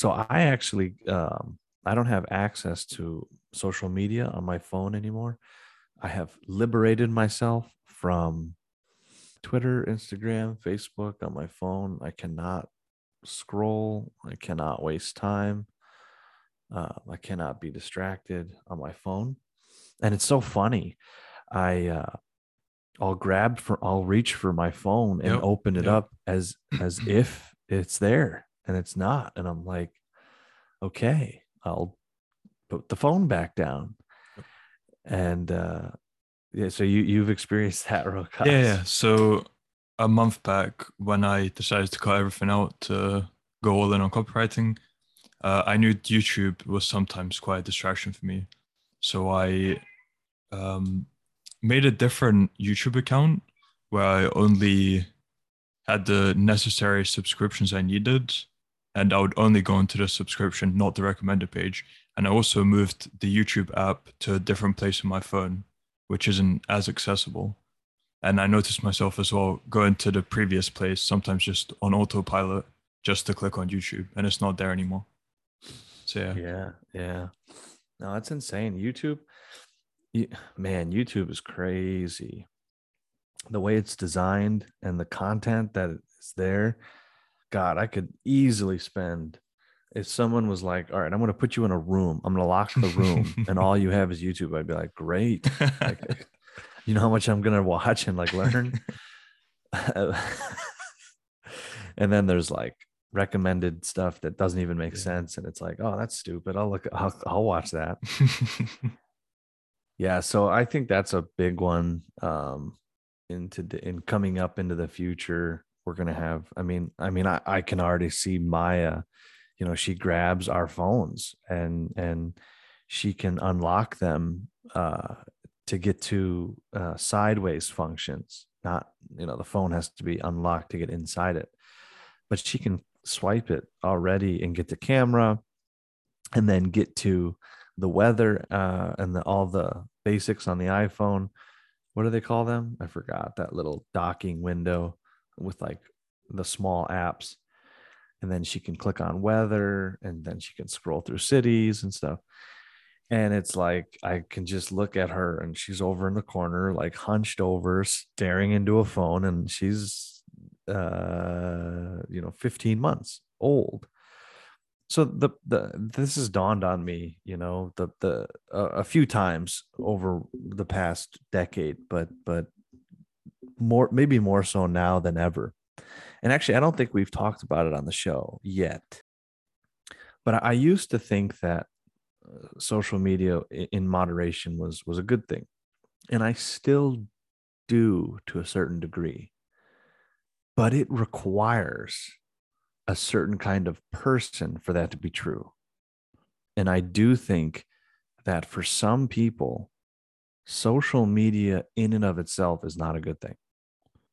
So I actually um, I don't have access to social media on my phone anymore. I have liberated myself from Twitter, Instagram, Facebook on my phone. I cannot scroll. I cannot waste time. Uh, I cannot be distracted on my phone. And it's so funny. I uh, I'll grab for I'll reach for my phone and Yep, open it yep. up as as if it's there and it's not. And I'm like, okay, I'll put the phone back down. And uh yeah, so you you've experienced that, Rokas. Yeah, yeah. So a month back, when I decided to cut everything out to go all in on copywriting, uh, I knew YouTube was sometimes quite a distraction for me. So I um, made a different YouTube account where I only had the necessary subscriptions I needed, and I would only go into the subscription, not the recommended page. And I also moved the YouTube app to a different place on my phone, which isn't as accessible. And I noticed myself as well going to the previous place, sometimes just on autopilot, just to click on YouTube, and it's not there anymore. So yeah, Yeah, yeah. No, it's insane. YouTube, man, YouTube is crazy. The way it's designed and the content that is there, God, I could easily spend. If someone was like, "All right, I'm going to put you in a room. I'm going to lock the room, and all you have is YouTube," I'd be like, "Great." Like, you know how much I'm going to watch and like learn. and then there's like recommended stuff that doesn't even make Yeah. sense and it's like oh that's stupid i'll look i'll, I'll watch that yeah so i think that's a big one um into the, in coming up into the future we're gonna have i mean i mean i, I can already see maya you know she grabs our phones and and she can unlock them uh to get to uh, sideways functions not you know the phone has to be unlocked to get inside it but she can swipe it already and get the camera and then get to the weather uh, and the, all the basics on the iPhone. What do they call them? I forgot that little docking window with like the small apps. And then she can click on weather and then she can scroll through cities and stuff. And it's like I can just look at her and she's over in the corner, like hunched over, staring into a phone, and she's uh you know 15 months old so the the this has dawned on me you know the the uh, a few times over the past decade but but more maybe more so now than ever and actually i don't think we've talked about it on the show yet but i, used to think that uh, social media in moderation was was a good thing and i still do to a certain degree but it requires a certain kind of person for that to be true. And I do think that for some people, social media in and of itself is not a good thing.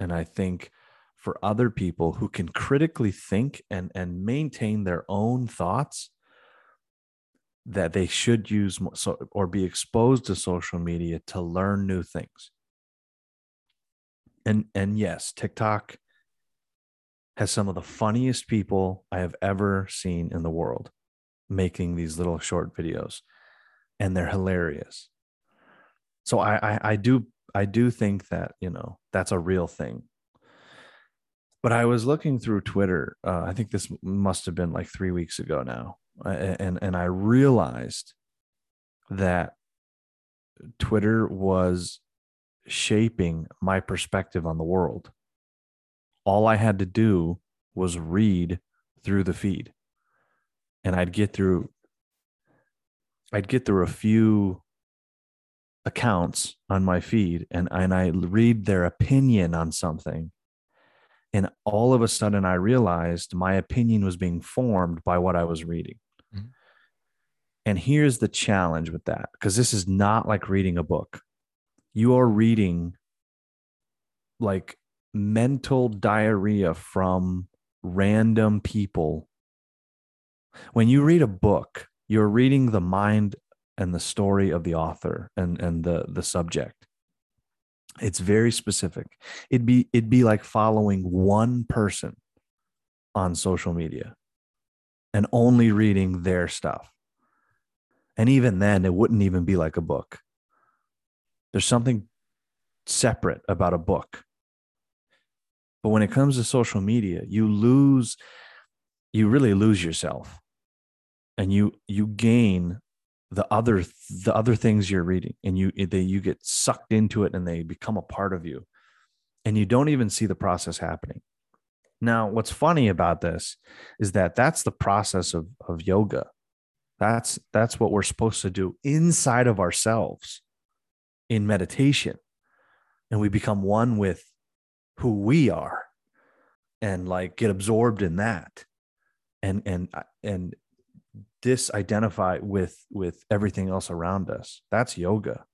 And I think for other people who can critically think and, and maintain their own thoughts, that they should use so, or be exposed to social media to learn new things. And and yes, TikTok has some of the funniest people I have ever seen in the world making these little short videos, and they're hilarious. So I, I, I do I do think that you know that's a real thing. But I was looking through Twitter. Uh, I think this must have been like three weeks ago now, and and I realized that Twitter was shaping my perspective on the world all I had to do was read through the feed. And I'd get through I'd get through a few accounts on my feed and, and I read their opinion on something. And all of a sudden I realized my opinion was being formed by what I was reading. Mhm. And here's the challenge with that, because this is not like reading a book. You are reading like mental diarrhea from random people. When you read a book, you're reading the mind and the story of the author and, and the, the subject. It's very specific. It'd be it'd be like following one person on social media. and only reading their stuff. And even then, it wouldn't even be like a book. There's something separate about a book. But when it comes to social media, you lose, you really lose yourself. And you you gain the other the other things you're reading and you they you get sucked into it and they become a part of you and you don't even see the process happening. Now what's funny about this is that that's the process of of yoga. That's that's what we're supposed to do inside of ourselves in meditation. And we become one with who we are and like get absorbed in that. And and uh, and disidentify with with everything else around us. That's yoga.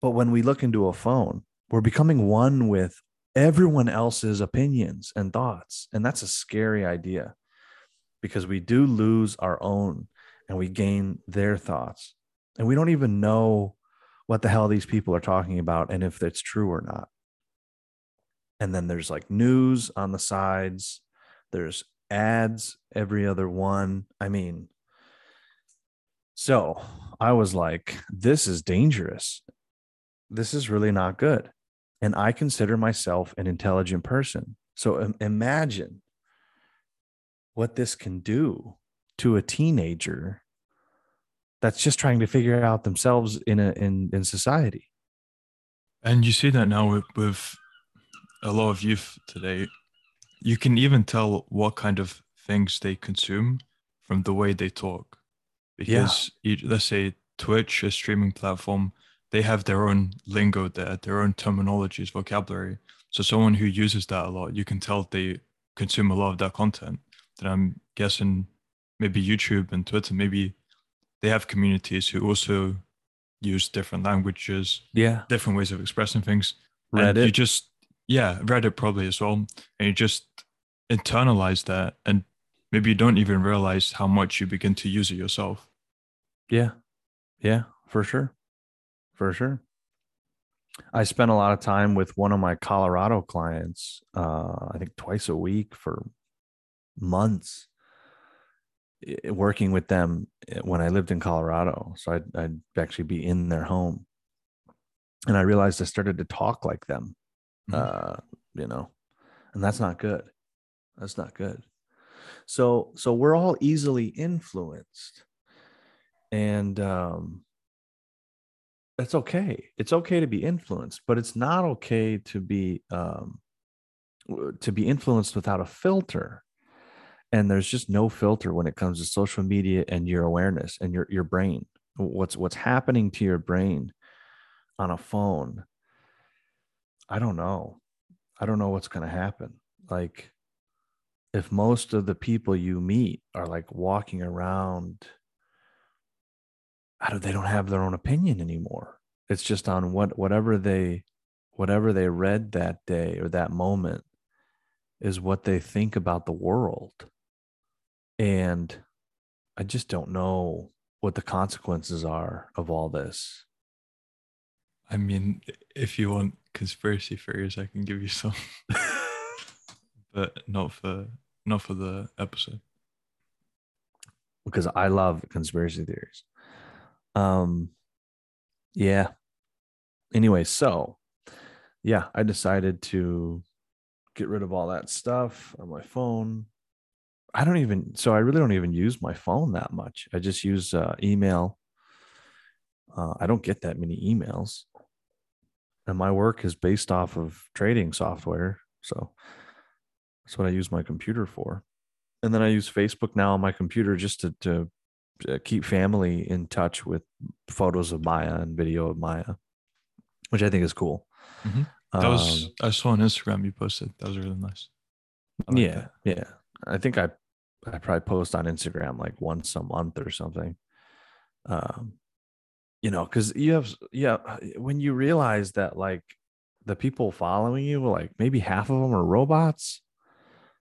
But when we look into a phone we're becoming one with everyone else's opinions and thoughts. And that's a scary idea because we do lose our own and we gain their thoughts. And we don't even know what the hell these people are talking about and if it's true or not. And then there's like news on the sides. There's ads every other one. I mean, so I was like, this is dangerous. This is really not good. And I consider myself an intelligent person. So imagine what this can do to a teenager that's just trying to figure out themselves in a in in society. And you see that now with, with a lot of youth today you can even tell what kind of things they consume from the way they talk. Because yeah. let's say Twitch, a streaming platform, they have their own lingo there, their own terminologies, vocabulary. So someone who uses that a lot, you can tell they consume a lot of that content. Then I'm guessing maybe YouTube and Twitter, maybe they have communities who also use different languages, yeah, different ways of expressing things. Reddit. And you just yeah, Reddit probably as well. And you just internalize that and maybe you don't even realize how much you begin to use it yourself. Yeah. Yeah, for sure. For sure. I spent a lot of time with one of my Colorado clients, uh, I think twice a week for months, working with them eh, when I lived in Colorado. So I'd, I'd actually be in their home. And I realized I started to talk like them mm-hmm. uh, you know, and that's not good. That's not good. So, so we're all easily influenced, and um, that's okay. It's okay to be influenced, but it's not okay to be um, to be influenced without a filter. And there's just no filter when it comes to social media and your awareness and your your brain. What's what's happening to your brain on a phone I don't know. I don't know what's going to happen. Like, if most of the people you meet are like walking around, I don't, they don't have their own opinion anymore. It's just on what whatever they whatever they read that day or that moment is what they think about the world. And I just don't know what the consequences are of all this. I mean, if you want conspiracy theories, I can give you some, but not for not for the episode. Because I love conspiracy theories. Um, yeah. Anyway, so yeah, I decided to get rid of all that stuff on my phone. I don't even so I really don't even use my phone that much. I just use uh, email. Uh, I don't get that many emails and my work is based off of trading software. So that's what I use my computer for. And then I use Facebook now on my computer just to, to, to keep family in touch with photos of Maya and video of Maya, which I think is cool. Mm-hmm. That was um, I saw on Instagram you posted. That was really nice. Like yeah, that. yeah. I think I I probably post on Instagram like once a month or something. Um, you know because you have yeah when you realize that like the people following you like maybe half of them are robots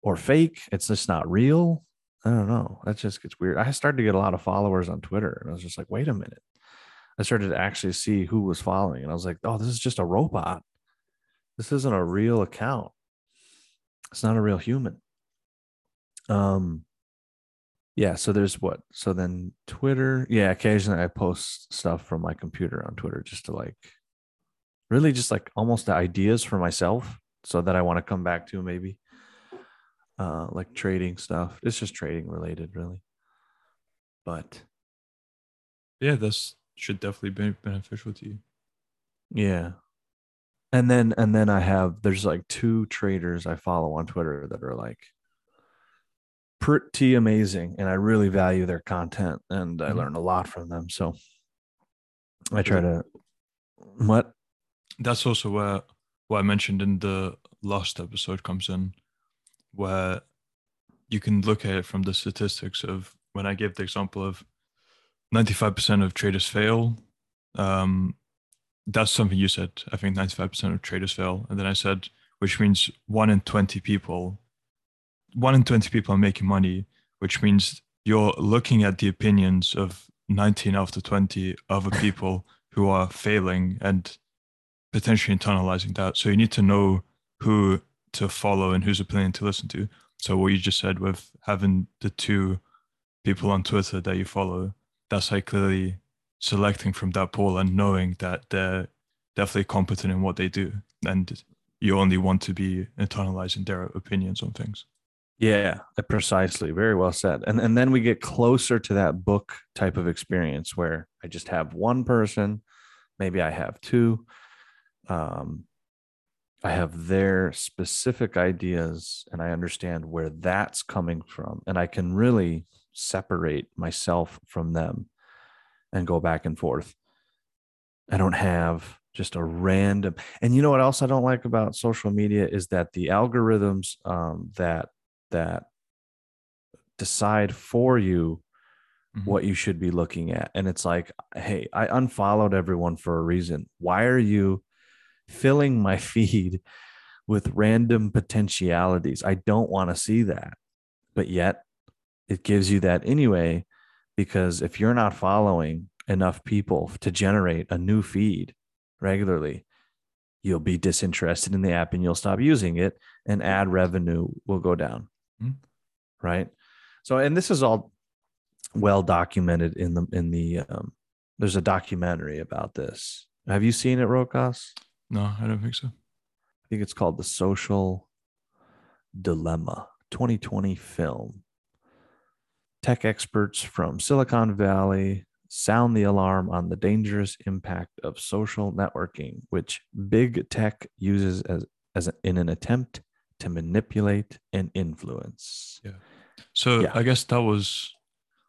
or fake it's just not real i don't know that just gets weird. I started to get a lot of followers on twitter and i was just like wait a minute. I started to actually see who was following and i was like oh this is just a robot. This isn't a real account. It's not a real human. Um yeah so there's what so then twitter yeah occasionally i post stuff from my computer on twitter just to like really just like almost the ideas for myself so that i want to come back to maybe uh like trading stuff. It's just trading related really. But Yeah, this should definitely be beneficial to you. yeah. And then and then i have there's like two traders i follow on twitter that are like pretty amazing and i really value their content and i Mhm. learn a lot from them so i try to what That's also where what I mentioned in the last episode comes in, where you can look at it from the statistics of when I gave the example of 95% of traders fail. Um, that's something you said. I think 95% of traders fail. And then I said, which means one in 20 people, one in 20 people are making money, which means you're looking at the opinions of 19 out of 20 other people who are failing and potentially internalizing that. So you need to know who to follow and whose opinion to listen to. So what you just said with having the two people on Twitter that you follow, that's like clearly selecting from that pool and knowing that they're definitely competent in what they do. And you only want to be internalizing their opinions on things. Yeah, uh, precisely. Very well said. And and then we get closer to that book type of experience where I just have one person, maybe I have two. Um I have their specific ideas and I understand where that's coming from and I can really separate myself from them and go back and forth. I don't have just a random and you know what else I don't like about social media is that the algorithms um, that that decide for you Mhm. what you should be looking at. And it's like, hey, I unfollowed everyone for a reason. Why are you filling my feed with random potentialities? I don't want to see that. But yet it gives you that anyway, because if you're not following enough people to generate a new feed regularly, you'll be disinterested in the app and you'll stop using it and ad revenue will go down. Mhm. Right. So, and this is all well documented in the, in the, um, there's a documentary about this. Have you seen it, Rokas? No, I don't think so. I think it's called The Social Dilemma 2020 film. Tech experts from Silicon Valley sound the alarm on the dangerous impact of social networking, which big tech uses as, as in an attempt to manipulate and influence. Yeah. So Yeah. I guess that was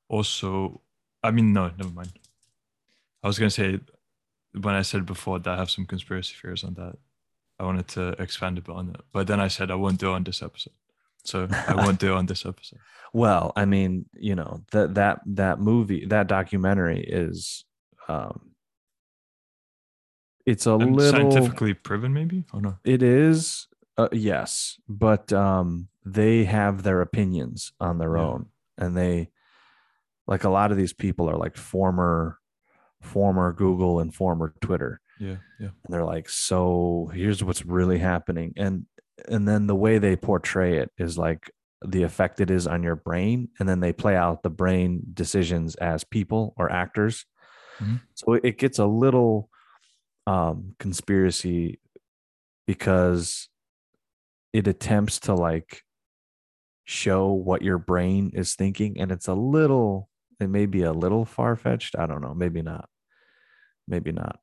also. I mean, no, never mind. I was gonna say when I said before that I have some conspiracy theories on that. I wanted to expand a bit on it, but then I said I won't do it on this episode. So I won't do it on this episode. Well, I mean, you know, that that that movie, that documentary is um it's a And little scientifically proven, maybe? Oh no. It is, uh, yes, but um, they have their opinions on their Yeah. own, and they, like a lot of these people are like former, former Google and former Twitter, Yeah, yeah. and they're like, so here's what's really happening, and and then the way they portray it is like the effect it is on your brain, and then they play out the brain decisions as people or actors, Mhm. so it gets a little um conspiracy because it attempts to like show what your brain is thinking and it's a little it may be a little far-fetched i don't know maybe not. Maybe not.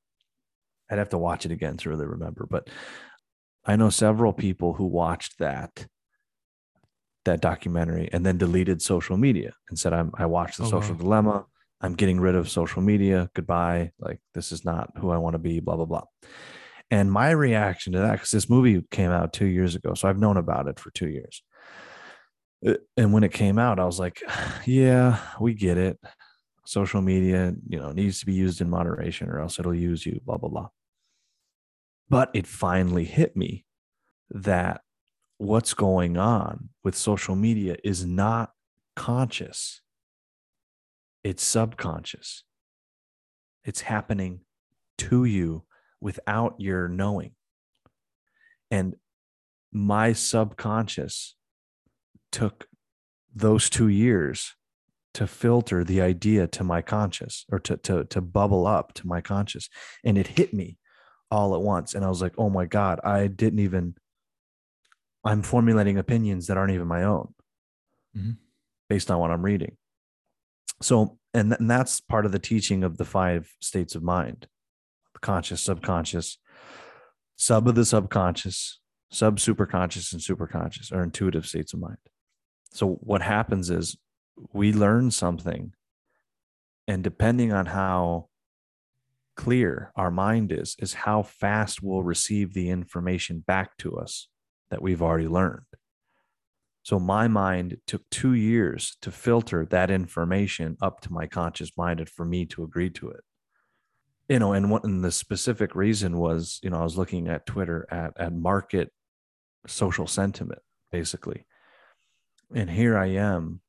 I'd have to watch it again to really remember but i know several people who watched that that documentary and then deleted social media and said i'm i watched the Oh, social wow. dilemma. I'm getting rid of social media. Goodbye. Like this is not who i want to be blah blah blah and my reaction to that, because this movie came out two years ago, so I've known about it for two years. Uh, And when it came out, I was like, yeah, we get it. Social media, you know, needs to be used in moderation or else it'll use you, blah, blah, blah. But it finally hit me that what's going on with social media is not conscious, it's subconscious. It's happening to you without your knowing. And my subconscious took those two years to filter the idea to my conscious or to to to bubble up to my conscious and it hit me all at once and i was like oh my god i didn't even i'm formulating opinions that aren't even my own mm-hmm. based on what i'm reading so and, th- and that's part of the teaching of the five states of mind conscious subconscious sub of the subconscious sub superconscious and superconscious are intuitive states of mind. So what happens is we learn something and depending on how clear our mind is is how fast we'll receive the information back to us that we've already learned. So my mind took two years to filter that information up to my conscious mind and for me to agree to it you know and what and the specific reason was you know i was looking at twitter at at market social sentiment basically and here i am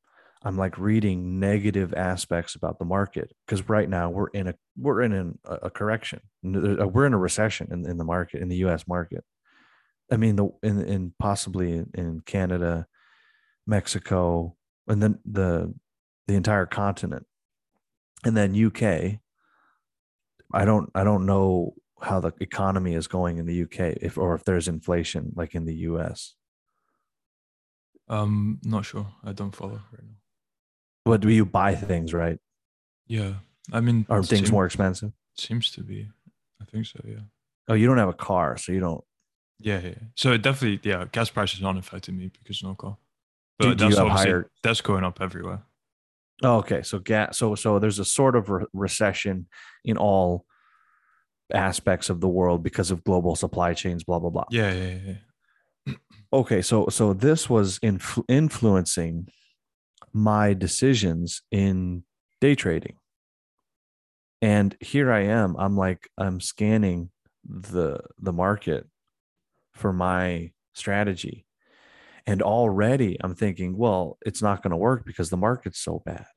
I'm like reading negative aspects about the market because right now we're in a we're in an, a correction. Uh, we're in a recession in, in the market in the U.S. market. I mean, the in, in possibly in, in Canada, Mexico, and then the the entire continent, and then UK. I don't I don't know how the economy is going in the UK if or if there's inflation like in the US. Um, not sure. I don't follow right now. But do you buy things, right? Yeah. I mean, Are things more expensive? Seems to be. I think so. Yeah. Oh, you don't have a car, so you don't. Yeah. Yeah. So it definitely, yeah, gas prices aren't affecting me because no car. Do- But do you that's obviously higher- that's going up everywhere. Oh, okay. So gas. So so there's a sort of re- recession in all aspects of the world because of global supply chains. Blah blah blah. Yeah. Yeah. Yeah. Okay. So so this was influ- influencing my decisions in day trading. And here I am. I'm like I'm scanning the the market for my strategy. And already I'm thinking, well, it's not going to work because the market's so bad.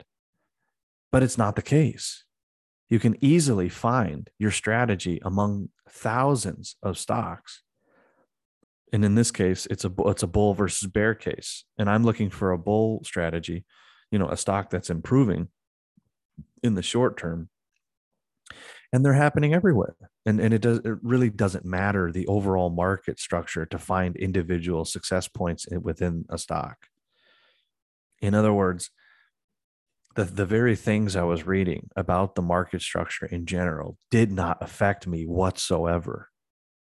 But it's not the case. You can easily find your strategy among thousands of stocks. And in this case, it's a it's a bull versus bear case. And I'm looking for a bull strategy, you know, a stock that's improving in the short term. And they're happening everywhere. And and it does it really doesn't matter the overall market structure to find individual success points within a stock. In other words, the, the very things I was reading about the market structure in general did not affect me whatsoever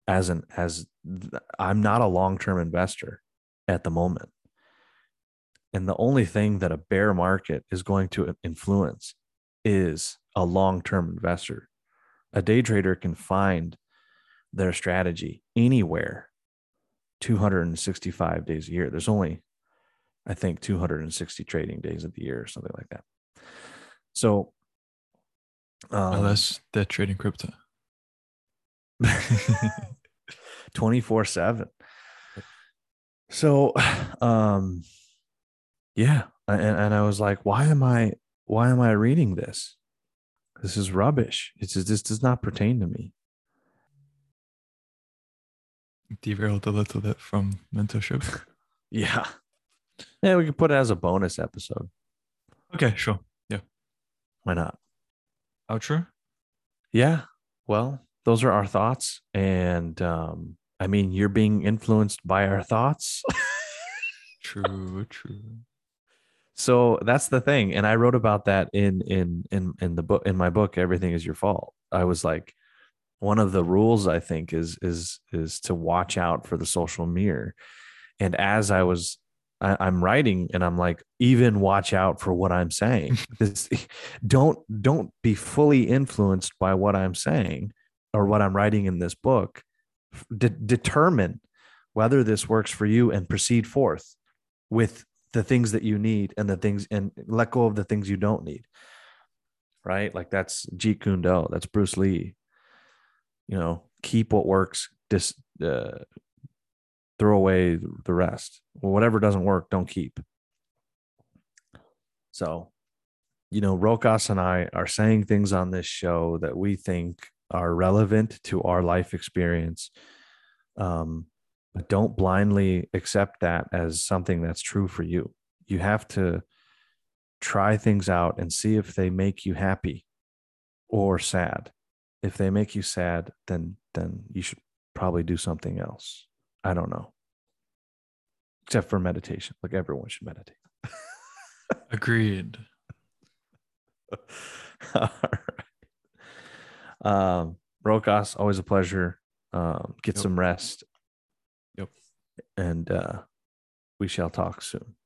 as an as I'm not a long-term investor at the moment. And the only thing that a bear market is going to influence is a long-term investor. A day trader can find their strategy anywhere 265 days a year. There's only I think 260 trading days of the year or something like that. So um, Unless they're trading crypto. 24 7 so um yeah and, and i was like why am i why am i reading this this is rubbish it's just, this does not pertain to me Derailed a little bit from mentorship. yeah yeah we could put it as a bonus episode okay, sure. Yeah. Why not Outro. yeah well those are our thoughts and um i mean you're being influenced by our thoughts True. True. So that's the thing and i wrote about that in in in in the book in my book everything is your fault. I was like one of the rules i think is is is to watch out for the social mirror. And as i was I, i'm writing and i'm like even watch out for what i'm saying. This don't don't be fully influenced by what i'm saying or what i'm writing in this book. De- determine whether this works for you and proceed forth with the things that you need and the things and let go of the things you don't need right? Like that's jeet kune do that's bruce lee. You know keep what works dis uh, throw away the rest. Well, whatever doesn't work don't keep. So you know rokas and i are saying things on this show that we think are relevant to our life experience. Um but don't blindly accept that as something that's true for you you have to try things out and see if they make you happy or sad. If they make you sad, then then you should probably do something else. I don't know. Except for meditation. Like everyone should meditate. Agreed. All right. Um, Rokas, always a pleasure. Um, get Yep. some rest. And uh, we shall talk soon.